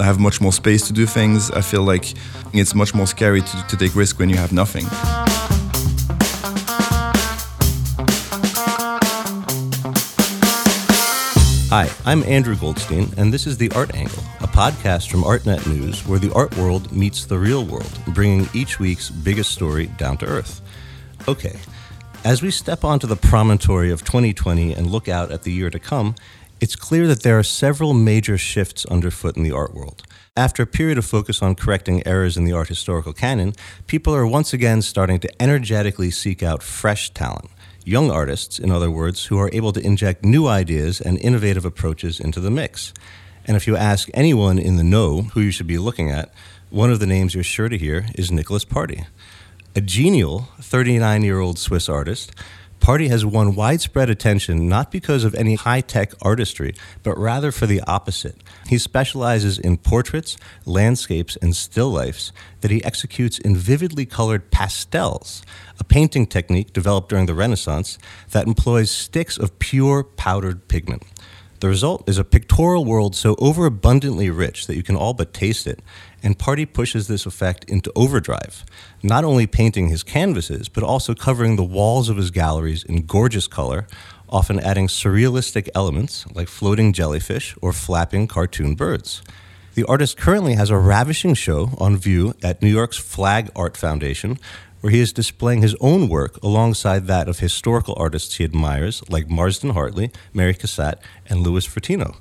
I have much more space to do things. I feel like it's much more scary to, to take risk when you have nothing. Hi, I'm Andrew Goldstein, and this is The Art Angle, a podcast from ArtNet News where the art world meets the real world, bringing each week's biggest story down to earth. Okay, as we step onto the promontory of 2020 and look out at the year to come, it's clear that there are several major shifts underfoot in the art world. After a period of focus on correcting errors in the art historical canon, people are once again starting to energetically seek out fresh talent young artists, in other words, who are able to inject new ideas and innovative approaches into the mix. And if you ask anyone in the know who you should be looking at, one of the names you're sure to hear is Nicolas Party. A genial 39 year old Swiss artist, Party has won widespread attention not because of any high tech artistry, but rather for the opposite. He specializes in portraits, landscapes, and still lifes that he executes in vividly colored pastels, a painting technique developed during the Renaissance that employs sticks of pure powdered pigment. The result is a pictorial world so overabundantly rich that you can all but taste it, and Party pushes this effect into overdrive, not only painting his canvases, but also covering the walls of his galleries in gorgeous color, often adding surrealistic elements like floating jellyfish or flapping cartoon birds. The artist currently has a ravishing show on view at New York's Flag Art Foundation, where he is displaying his own work alongside that of historical artists he admires, like Marsden Hartley, Mary Cassatt, and Louis Fratino.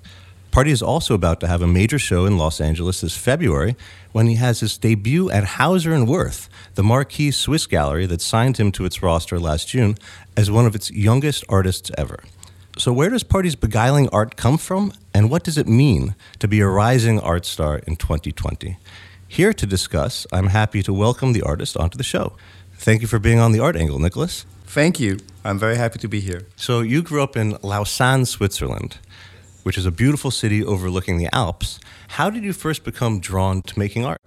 Party is also about to have a major show in Los Angeles this February when he has his debut at Hauser and Wirth, the marquee Swiss gallery that signed him to its roster last June as one of its youngest artists ever. So, where does Party's beguiling art come from, and what does it mean to be a rising art star in 2020? Here to discuss, I'm happy to welcome the artist onto the show. Thank you for being on the Art Angle, Nicolas. Thank you. I'm very happy to be here. So, you grew up in Lausanne, Switzerland, which is a beautiful city overlooking the Alps. How did you first become drawn to making art?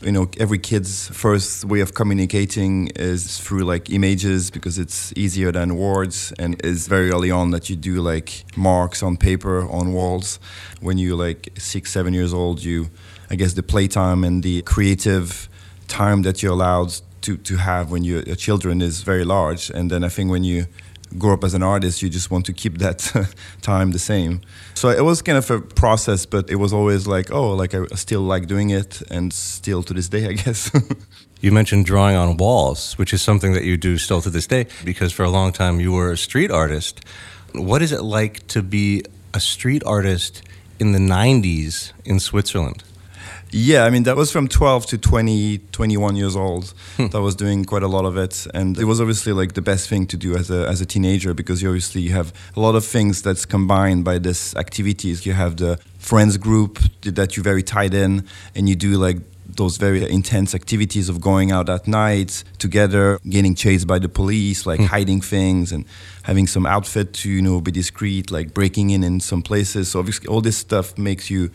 you know every kid's first way of communicating is through like images because it's easier than words and it's very early on that you do like marks on paper on walls when you're like six seven years old you i guess the playtime and the creative time that you're allowed to, to have when you're a children is very large and then i think when you grow up as an artist, you just want to keep that time the same. So it was kind of a process, but it was always like, oh, like I still like doing it, and still to this day, I guess. you mentioned drawing on walls, which is something that you do still to this day, because for a long time you were a street artist. What is it like to be a street artist in the 90s in Switzerland? Yeah, I mean, that was from 12 to 20, 21 years old. Hmm. That was doing quite a lot of it. And it was obviously like the best thing to do as a, as a teenager because you obviously you have a lot of things that's combined by this activities. You have the friends group that you're very tied in and you do like those very intense activities of going out at night together, getting chased by the police, like hmm. hiding things and having some outfit to, you know, be discreet, like breaking in in some places. So obviously all this stuff makes you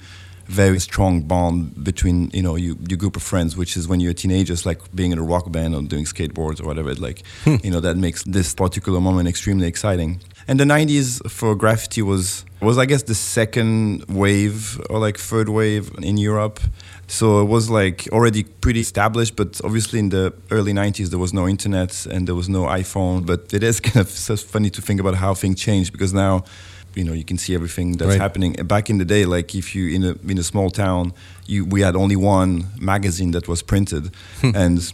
very strong bond between you know you, your group of friends, which is when you're teenagers, like being in a rock band or doing skateboards or whatever. Like hmm. you know that makes this particular moment extremely exciting. And the '90s for graffiti was was I guess the second wave or like third wave in Europe. So it was like already pretty established, but obviously in the early 90s there was no internet and there was no iPhone. But it is kind of so funny to think about how things changed because now you know you can see everything that's right. happening. Back in the day like if you in a in a small town you we had only one magazine that was printed. Hmm. and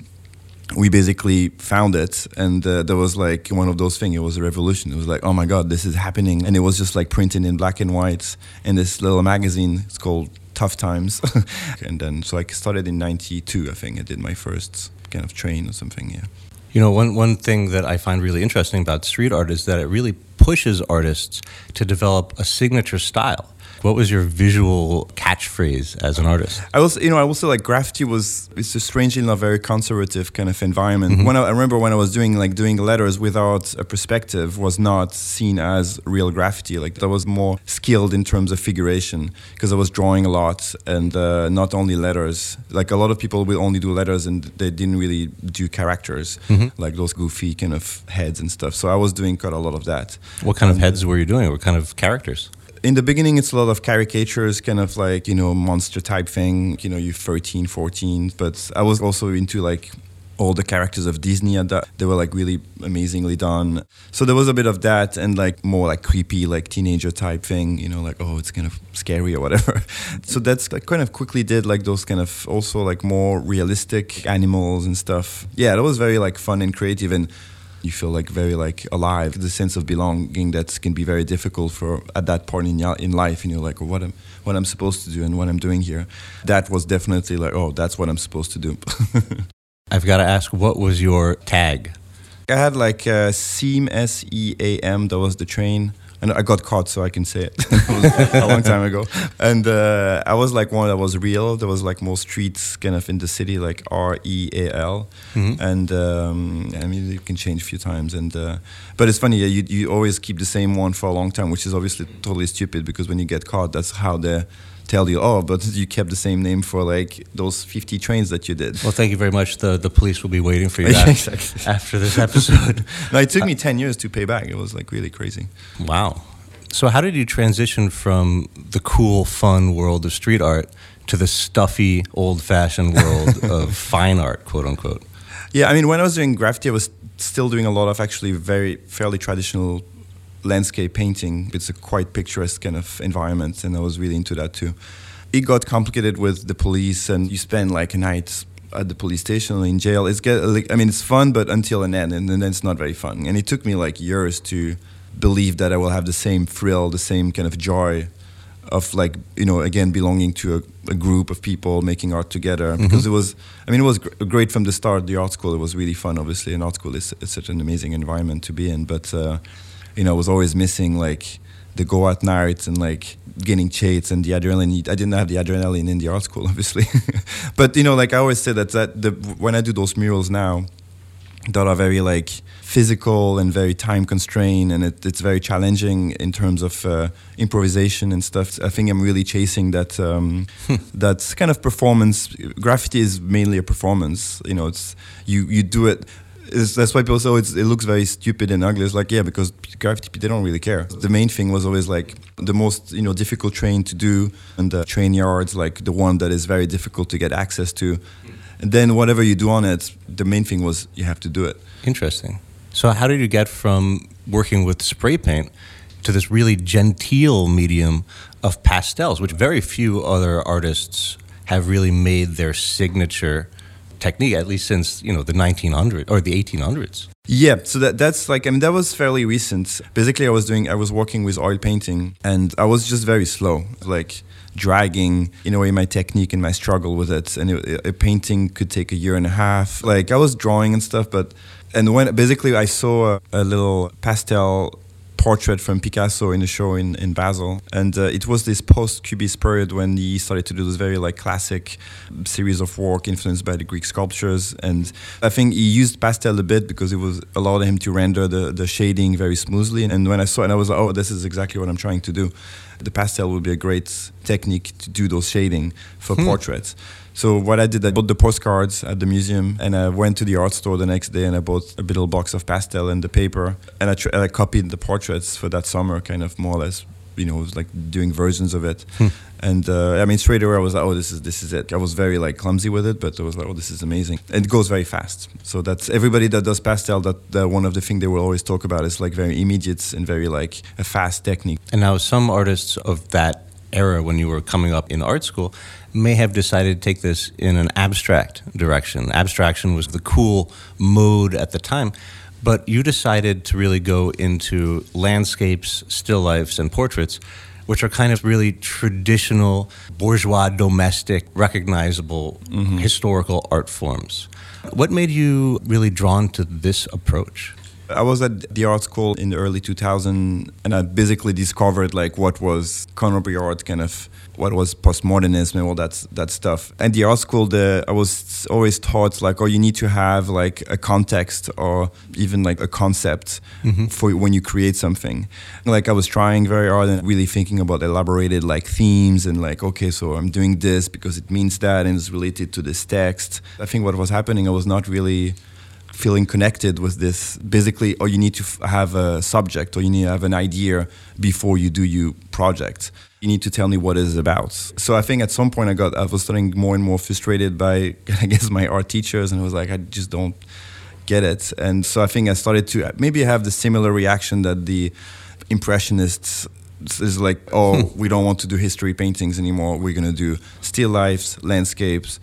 we basically found it. And uh, there was like one of those things. It was a revolution. It was like oh my god this is happening. And it was just like printed in black and white in this little magazine. It's called tough times. And then so i started in 92 i think. I did my first kind of train or something yeah. You know, one, one thing that I find really interesting about street art is that it really pushes artists to develop a signature style. What was your visual catchphrase as an artist? I was, you know, I also like graffiti was it's a strangely not very conservative kind of environment. Mm-hmm. When I, I, remember when I was doing like doing letters without a perspective was not seen as real graffiti. Like I was more skilled in terms of figuration because I was drawing a lot and uh, not only letters. Like a lot of people will only do letters and they didn't really do characters, mm-hmm. like those goofy kind of heads and stuff. So I was doing quite a lot of that. What kind of heads were you doing? What kind of characters? In the beginning it's a lot of caricatures kind of like you know monster type thing you know you're 13 14 but i was also into like all the characters of disney and that they were like really amazingly done. So there was a bit of that and like more like creepy like teenager type thing you know like oh it's kind of scary or whatever. So that's like kind of quickly did like those kind of also like more realistic animals and stuff. Yeah that was very like fun and creative and you feel like very like alive. The sense of belonging that can be very difficult for at that point in your, in life and you know like what I'm what I'm supposed to do and what I'm doing here? That was definitely like oh that's what I'm supposed to do. I've got to ask what was your tag? I had like uh, SEAM S E A M that was the train and I got caught, so I can say it. it a long time ago. And uh, I was like one that was real. There was like more streets kind of in the city, like R E A L. Mm-hmm. And um, I mean, you can change a few times. And uh, but it's funny, yeah, you you always keep the same one for a long time, which is obviously totally stupid because when you get caught, that's how the tell you, oh, but you kept the same name for like those 50 trains that you did. Well, thank you very much. The, the police will be waiting for you exactly. after this episode. no, it took me uh, 10 years to pay back. It was like really crazy. Wow. So, how did you transition from the cool, fun world of street art to the stuffy, old fashioned world of fine art, quote unquote? Yeah, I mean, when I was doing graffiti, I was still doing a lot of actually very fairly traditional landscape painting. It's a quite picturesque kind of environment, and I was really into that too. It got complicated with the police, and you spend like a night at the police station or in jail. It's get, I mean, it's fun, but until an end, and then it's not very fun. And it took me like years to believe that I will have the same thrill, the same kind of joy of like you know again belonging to a, a group of people making art together mm-hmm. because it was I mean it was gr- great from the start the art school it was really fun obviously and art school is, is such an amazing environment to be in but uh, you know, was always missing like the go out nights and like getting chased and the adrenaline. I didn't have the adrenaline in the art school, obviously. but you know, like I always say that that the, when I do those murals now, that are very like physical and very time constrained, and it, it's very challenging in terms of uh, improvisation and stuff. I think I'm really chasing that um, that kind of performance. Graffiti is mainly a performance. You know, it's you you do it is, that's why people say oh, it looks very stupid and ugly. It's like yeah, because graffiti they don't really care. The main thing was always like the most you know difficult train to do, and the train yards like the one that is very difficult to get access to. And then whatever you do on it, the main thing was you have to do it. Interesting. So how did you get from working with spray paint to this really genteel medium of pastels, which very few other artists have really made their signature technique at least since you know the 1900s or the 1800s yeah so that that's like i mean that was fairly recent. Basically i was doing i was working with oil painting and i was just very slow like dragging in a way my technique and my struggle with it. And it, a painting could take a year and a half. Like i was drawing and stuff but and when basically i saw a, a little pastel portrait from Picasso in a show in, in Basel. And uh, it was this post Cubist period when he started to do this very like classic series of work influenced by the Greek sculptures. And I think he used pastel a bit because it was allowed him to render the, the shading very smoothly. And when I saw it, I was like, oh, this is exactly what I'm trying to do. The pastel would be a great technique to do those shading for hmm. portraits. So what I did, I bought the postcards at the museum, and I went to the art store the next day, and I bought a little box of pastel and the paper, and I, tr- I copied the portraits for that summer, kind of more or less you know, was like doing versions of it. Hmm. And uh, I mean, straight away I was like, oh, this is this is it. I was very like clumsy with it, but I was like, oh, this is amazing. And it goes very fast. So that's everybody that does pastel. That, that one of the things they will always talk about is like very immediate and very like a fast technique. And now some artists of that era when you were coming up in art school may have decided to take this in an abstract direction. Abstraction was the cool mode at the time, but you decided to really go into landscapes, still lifes, and portraits, which are kind of really traditional, bourgeois, domestic, recognizable mm-hmm. historical art forms. What made you really drawn to this approach? I was at the art school in the early 2000s, and I basically discovered like what was contemporary art, kind of what was postmodernism and all that that stuff. And the art school, the I was always taught like, oh, you need to have like a context or even like a concept mm-hmm. for when you create something. Like I was trying very hard and really thinking about elaborated like themes and like, okay, so I'm doing this because it means that and it's related to this text. I think what was happening, I was not really feeling connected with this. Basically, or you need to f- have a subject or you need to have an idea before you do your project. You need to tell me what it's about. So I think at some point I got I was starting more and more frustrated by I guess my art teachers, and I was like I just don't get it. And so I think I started to uh, maybe have the similar reaction that the impressionists is like, oh, we don't want to do history paintings anymore. We're going to do still lifes, landscapes,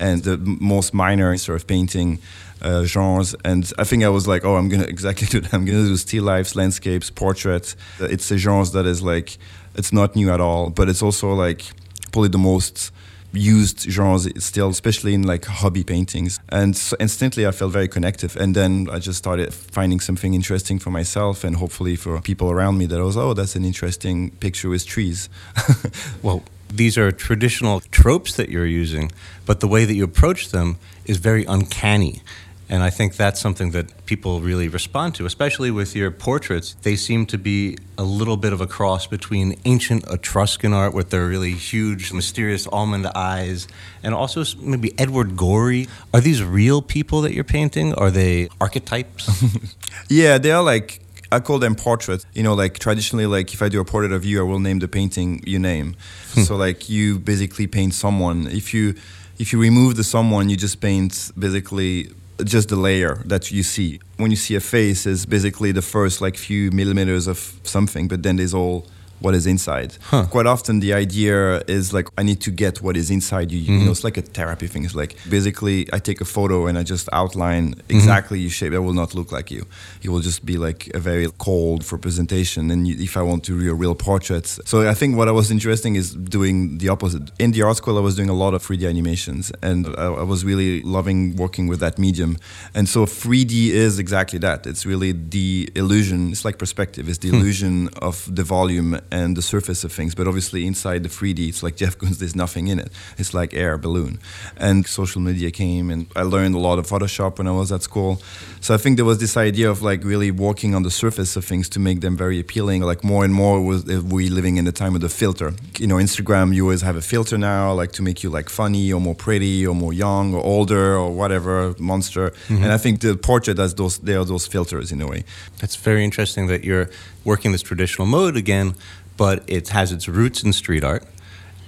and the most minor sort of painting uh, genres. And I think I was like, oh, I'm to exactly do that. I'm to do still lifes, landscapes, portraits. It's a genre that is like, it's not new at all, but it's also like probably the most used genres still, especially in like hobby paintings. And so instantly I felt very connected. And then I just started finding something interesting for myself and hopefully for people around me that was, oh, that's an interesting picture with trees. well, these are traditional tropes that you're using, but the way that you approach them is very uncanny. And I think that's something that people really respond to, especially with your portraits. They seem to be a little bit of a cross between ancient Etruscan art with their really huge, mysterious almond eyes, and also maybe Edward Gorey. Are these real people that you're painting? Are they archetypes? yeah, they are like I call them portraits. You know, like traditionally, like if I do a portrait of you, I will name the painting you name. Hmm. so like you basically paint someone. If you if you remove the someone, you just paint basically just the layer that you see. When you see a face, is basically the first like few millimeters of something, but then there's all what is inside. Huh. Quite often, the idea is like I need to get what is inside you. Mm-hmm. You know, it's like a therapy thing. It's like basically I take a photo and I just outline mm-hmm. exactly mm-hmm. your shape. It will not look like you. It will just be like a very cold representation. And you, if I want to do a real portrait, so I think what I was interesting is doing the opposite. In the art school, I was doing a lot of 3D animations, and I, I was really loving working with that medium. And so 3D is exactly that. It's really the illusion. It's like perspective. It's the hmm. illusion of the volume and the surface of things. But obviously, inside the 3D, it's like Jeff Koons, there's nothing in it. It's like air, balloon. And social media came, and I learned a lot of Photoshop when I was at school. So I think there was this idea of like really working on the surface of things to make them very appealing. Like more and more was we living in the time of the filter. You know, Instagram, you always have a filter now, like to make you like funny or more pretty or more young or older or whatever monster. Mm-hmm. And I think the portrait has those there are those filters in a way. That's very interesting that you're working this traditional mode again, but it has its roots in street art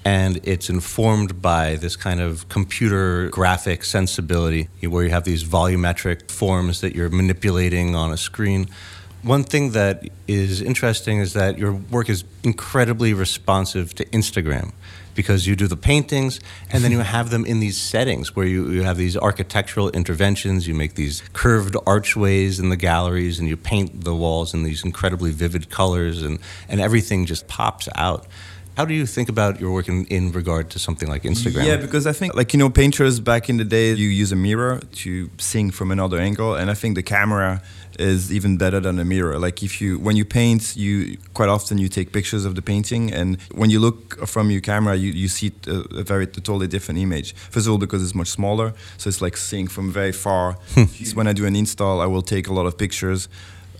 and it's informed by this kind of computer graphic sensibility where you have these volumetric forms that you're manipulating on a screen. One thing that is interesting is that your work is incredibly responsive to Instagram because you do the paintings and then you have them in these settings where you, you have these architectural interventions, you make these curved archways in the galleries, and you paint the walls in these incredibly vivid colors, and, and everything just pops out. How do you think about your work in, in regard to something like Instagram? Yeah, because I think, like, you know, painters back in the day, you use a mirror to sing from another angle, and I think the camera is even better than a mirror. Like if you when you paint, you quite often you take pictures of the painting, and when you look from your camera, you, you see a, a very a totally different image. First of all, because it's much smaller, so it's like seeing from very far. Hmm. when I do an install, I will take a lot of pictures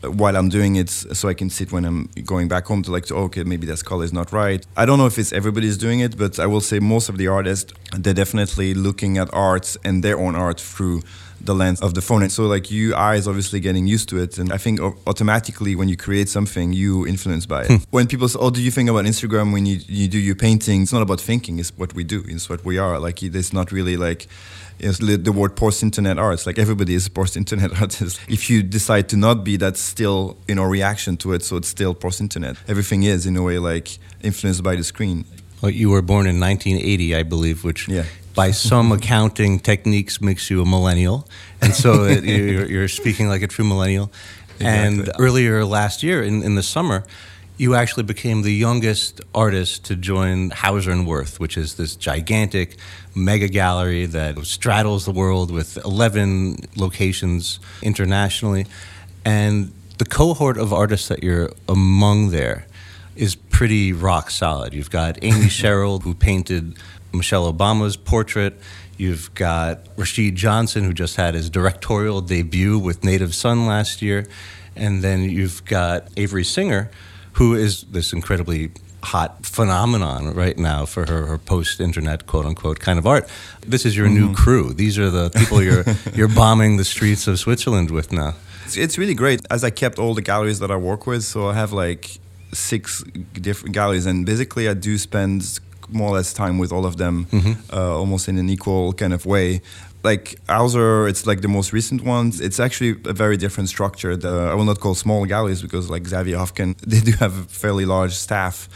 while I'm doing it, so I can sit when I'm going back home to like, to, okay, maybe that color is not right. I don't know if it's everybody's doing it, but I will say most of the artists they're definitely looking at art and their own art through the lens of the phone. And so like you is obviously getting used to it. And I think automatically when you create something, you influenced by it. Hmm. when people say, oh, do you think about Instagram when you, you do your painting? It's not about thinking, it's what we do. It's what we are. Like it's not really like, it's the word post-internet arts. Like everybody is a post-internet artist. If you decide to not be, that's still you know reaction to it. So it's still post-internet. Everything is in a way like influenced by the screen. Well, you were born in 1980, I believe, which yeah by some accounting techniques makes you a millennial, and so it, uh, you're, you're, speaking like a true millennial. Exactly. And earlier last year, in, in the summer, you actually became the youngest artist to join Hauser and Wirth, which is this gigantic mega gallery that straddles the world with 11 locations internationally. And the cohort of artists that you're among there is pretty rock solid. You've got Amy Sherald, who painted Michelle Obama's portrait. You've got Rashid Johnson, who just had his directorial debut with Native Son last year. And then you've got Avery Singer, who is this incredibly hot phenomenon right now for her, her post-internet quote unquote kind of art. This is your mm-hmm. new crew. These are the people you're you're bombing the streets of Switzerland with now. It's, it's really great as I kept all the galleries that I work with. So I have like six different galleries, and basically I do spend more or less time with all of them, mm-hmm. uh, almost in an equal kind of way like Hauser, it's like the most recent ones. It's actually a very different structure. The, I will not call small galleries because like Xavier Hufkens, they do have a fairly large staff.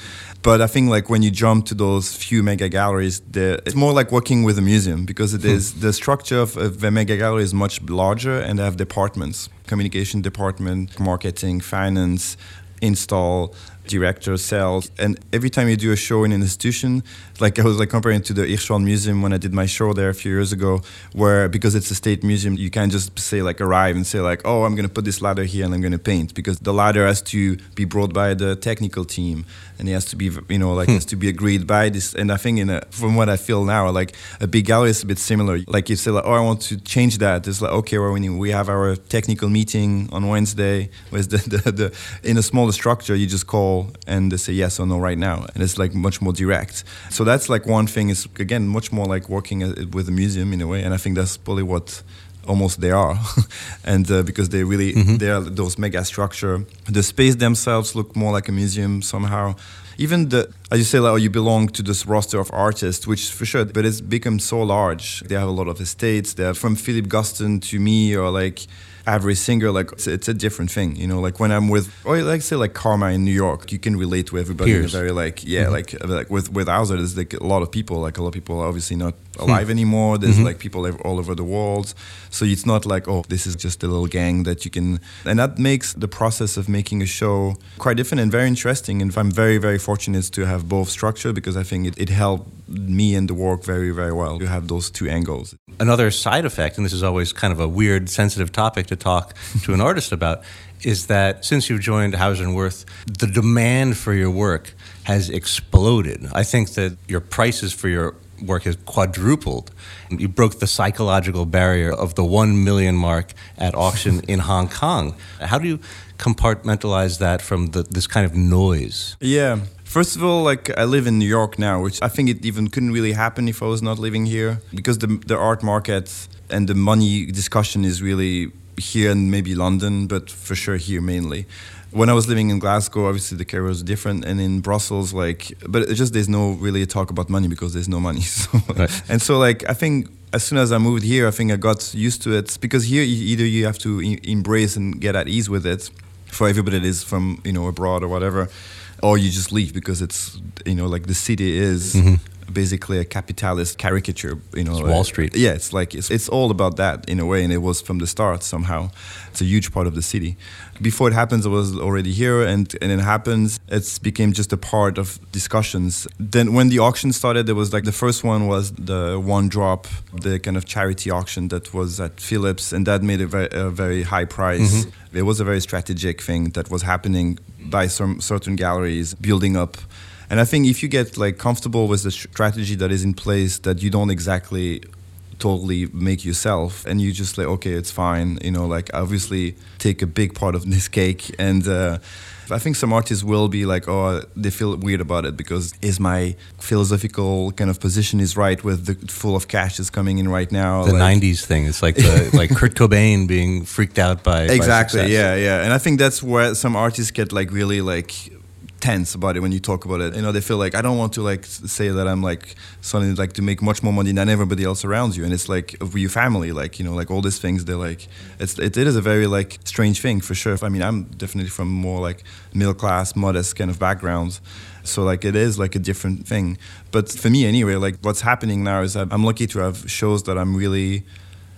But I think like when you jump to those few mega galleries, it's more like working with a museum because it hmm. the structure of, of a mega gallery is much larger and they have departments, communication department, marketing, finance, install, director, sales, and every time you do a show in an institution, like I was like comparing to the Hirshhorn Museum when I did my show there a few years ago, where because it's a state museum, you can't just say like arrive and say like, oh, I'm gonna put this ladder here and I'm gonna paint because the ladder has to be brought by the technical team and it has to be you know like hmm. has to be agreed by this. And I think in a, from what I feel now, like a big gallery is a bit similar. Like you say like, oh, I want to change that. It's like okay, well, we have our technical meeting on Wednesday, with the, the, the in a smaller structure, you just call and they say yes or no right now, and it's like much more direct. So that's like one thing. Is again much more like working with a museum in a way, and I think that's probably what almost they are. And uh, because they really mm-hmm. they are those mega structure. The space themselves look more like a museum somehow. Even the as you say like oh, you belong to this roster of artists which for sure but it's become so large. They have a lot of estates. They're from philip guston to me or like Avery Singer like it's, it's, a different thing you know like when i'm with or like say like karma in new york you can relate to everybody Peers. in a very like yeah mm-hmm. like like with with Hauser there's like a lot of people like a lot of people are obviously not hmm. alive anymore there's mm-hmm. like people all over the world so it's not like oh this is just a little gang that you can and that makes the process of making a show quite different and very interesting and i'm very very fortunate to have both structure because i think it, it helped me and the work very very well you have those two angles another side effect and this is always kind of a weird sensitive topic to talk to an artist about is that since you've joined Hauser and Wirth, the demand for your work has exploded. I think that your prices for your work has quadrupled. You broke the psychological barrier of the 1 million mark at auction in Hong Kong. How do you compartmentalize that from the, this kind of noise? Yeah. First of all, like I live in New York now, which I think it even couldn't really happen if I was not living here because the the art market and the money discussion is really here and maybe London, but for sure here mainly. When I was living in Glasgow, obviously the career was different, and in Brussels, like, but just there's no really talk about money because there's no money. So, right. and so like I think as soon as I moved here, I think I got used to it because here either you have to e- embrace and get at ease with it. For everybody that is from you know abroad or whatever, or you just leave because it's you know like the city is. Mm-hmm basically a capitalist caricature. You know, it's Wall Street. Uh, yeah, it's like it's, it's all about that in a way, and it was from the start somehow. It's a huge part of the city. Before it happens, I was already here, and and it happens. It became just a part of discussions. Then when the auction started, there was like the first one was the one drop, the kind of charity auction that was at Phillips, and that made a very, a very high price. Mm-hmm. It was a very strategic thing that was happening by some certain galleries building up and I think if you get like comfortable with the strategy that is in place, that you don't exactly totally make yourself and you just like okay it's fine you know like obviously take a big part of this cake and uh, I think some artists will be like, oh, they feel weird about it because is my philosophical kind of position is right with the full of cash is coming in right now. The like, '90s thing. It's like the, like Kurt Cobain being freaked out by exactly. By yeah, yeah. And I think that's where some artists get like really like tense about it when you talk about it. You know, they feel like I don't want to like say that I'm like suddenly like to make much more money than everybody else around you, and it's like your family, like you know, like all these things. They're like it's it, it is a very like strange thing for sure. I mean, I'm definitely from more like middle class, modest kind of backgrounds. So like it is like a different thing. But for me anyway, like what's happening now is I'm lucky to have shows that I'm really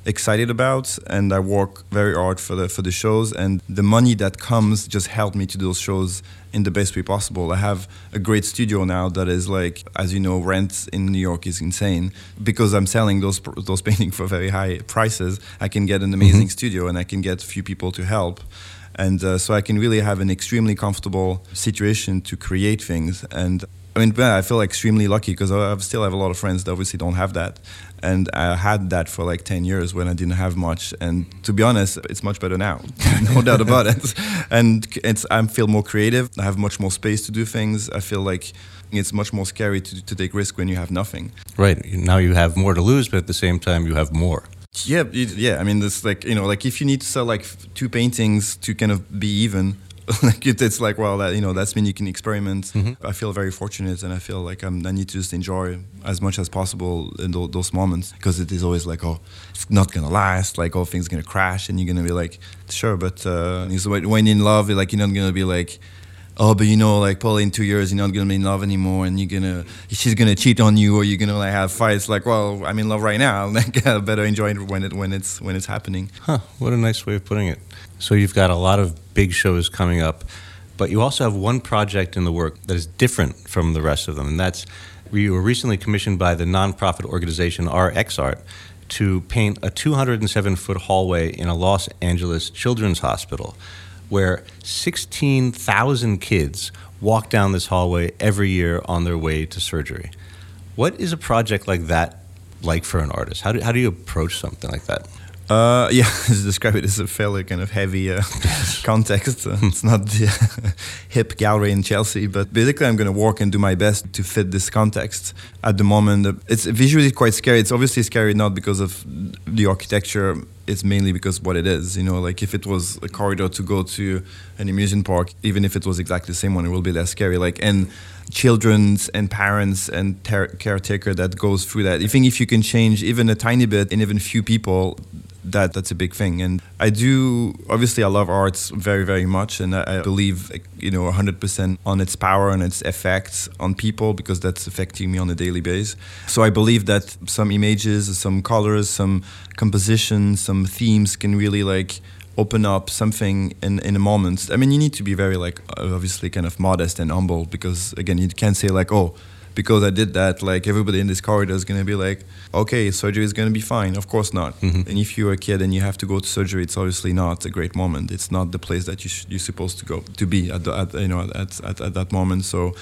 excited about and I work very hard for the for the shows and the money that comes just helped me to do those shows in the best way possible. I have a great studio now that is like as you know rent in New York is insane because I'm selling those those paintings for very high prices. I can get an amazing mm-hmm. studio and I can get a few people to help. And uh, so I can really have an extremely comfortable situation to create things. And I mean, I feel extremely lucky because I still have a lot of friends that obviously don't have that, and I had that for like ten years when I didn't have much. And to be honest, it's much better now, no doubt about it. And it's I feel more creative. I have much more space to do things. I feel like it's much more scary to, to take risk when you have nothing. Right now, you have more to lose, but at the same time, you have more. Yeah, yeah. I mean, it's like you know, like if you need to sell like two paintings to kind of be even, like it, it's like well, that you know, that's mean you can experiment. Mm-hmm. I feel very fortunate, and I feel like I'm, i need to just enjoy as much as possible in th- those moments because it is always like, oh, it's not gonna last. Like, oh, things gonna crash, and you're gonna be like, sure, but uh, when in love, like you're not gonna be like oh, but you know, like probably in two years you're not gonna be in love anymore, and you're gonna she's gonna cheat on you, or you're gonna like have fights. Like, well, I'm in love right now. Like, I better enjoy it when it when it's when it's happening. Huh? What a nice way of putting it. So you've got a lot of big shows coming up, but you also have one project in the work that is different from the rest of them, and that's you were recently commissioned by the nonprofit organization RX Art to paint a 207 foot hallway in a Los Angeles children's hospital where 16,000 kids walk down this hallway every year on their way to surgery. What is a project like that like for an artist? How do, how do you approach something like that? Uh, yeah, describe it as a fairly kind of heavy uh, context. Uh, it's not the hip gallery in Chelsea, but basically, I'm going to walk and do my best to fit this context. At the moment, uh, it's visually quite scary. It's obviously scary not because of the architecture. It's mainly because what it is. You know, like if it was a corridor to go to an amusement park, even if it was exactly the same one, it will be less scary. Like and children's and parents and ter- caretaker that goes through that. I think if you can change even a tiny bit and even few people, that that's a big thing. And I do obviously I love arts very very much, and I, believe you know 100% on its power and its effects on people because that's affecting me on a daily basis. So I believe that some images, some colors, some compositions, some themes can really like open up something in, in a moment. I mean, you need to be very like obviously kind of modest and humble because again, you can't say like, oh, because I did that, like everybody in this corridor is going to be like, okay, surgery is going to be fine. Of course not. Mm-hmm. And if you're a kid and you have to go to surgery, it's obviously not a great moment. It's not the place that you sh- you're supposed to go to be at, the, at you know at, at, at that moment. So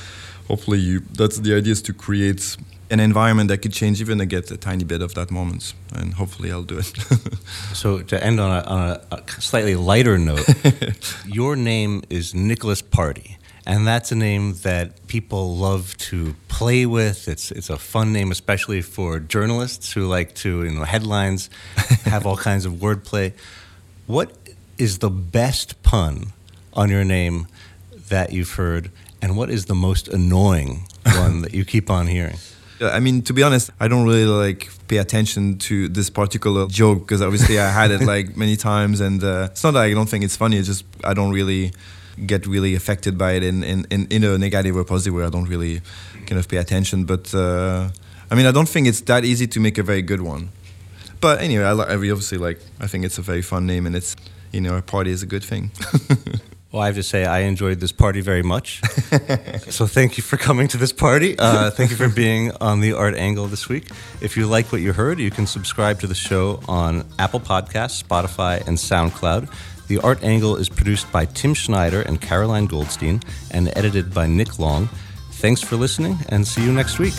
hopefully you, that's the idea is to create an environment that could change even to get a tiny bit of that moment and hopefully i'll do it so to end on a, on a, a slightly lighter note your name is nicolas party and that's a name that people love to play with. It's it's a fun name, especially for journalists who like to you know headlines have all kinds of wordplay. What is the best pun on your name that you've heard, and what is the most annoying one that you keep on hearing? I mean, to be honest, I don't really like pay attention to this particular joke because obviously I had it like many times, and uh, it's not that I don't think it's funny. It's just I don't really get really affected by it in, in, in, in a negative or positive way. I don't really kind of pay attention. But uh, I mean, I don't think it's that easy to make a very good one. But anyway, I, I obviously like. I think it's a very fun name, and it's you know, a party is a good thing. Well, I have to say, I enjoyed this party very much. so thank you for coming to this party. Uh, thank you for being on the Art Angle this week. If you like what you heard, you can subscribe to the show on Apple Podcasts, Spotify, and SoundCloud. The Art Angle is produced by Tim Schneider and Caroline Goldstein and edited by Nick Long. Thanks for listening and see you next week.